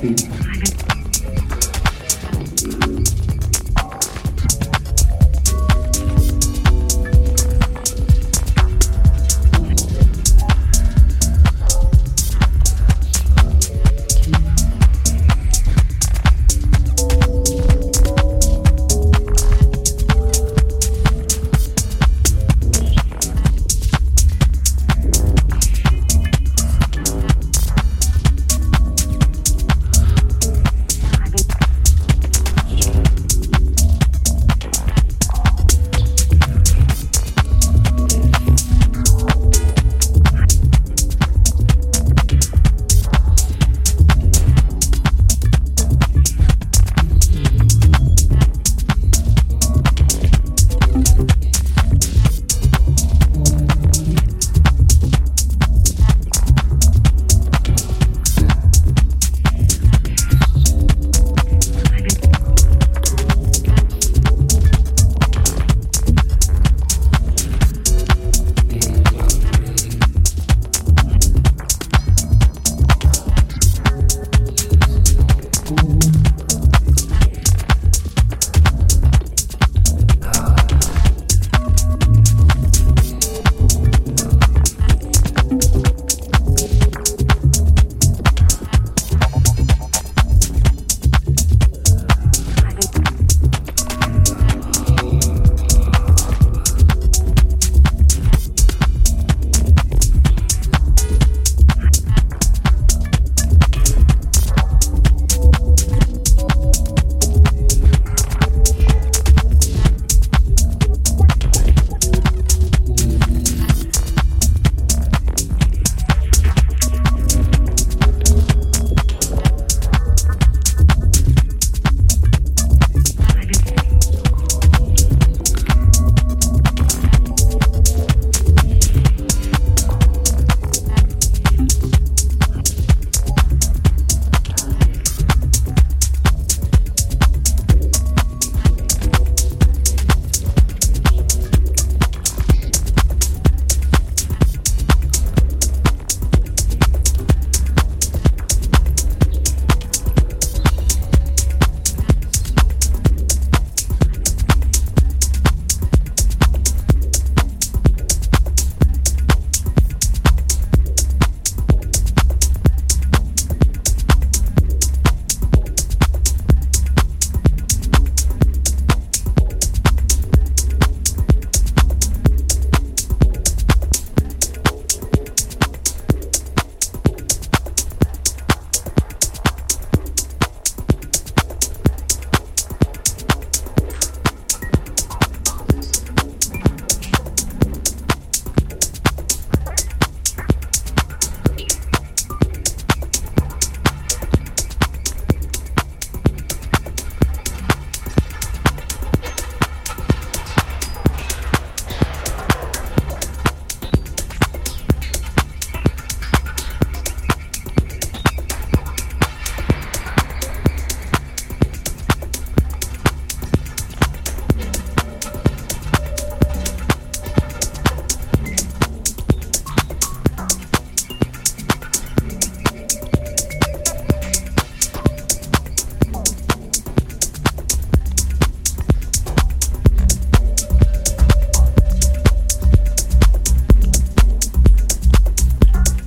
feet.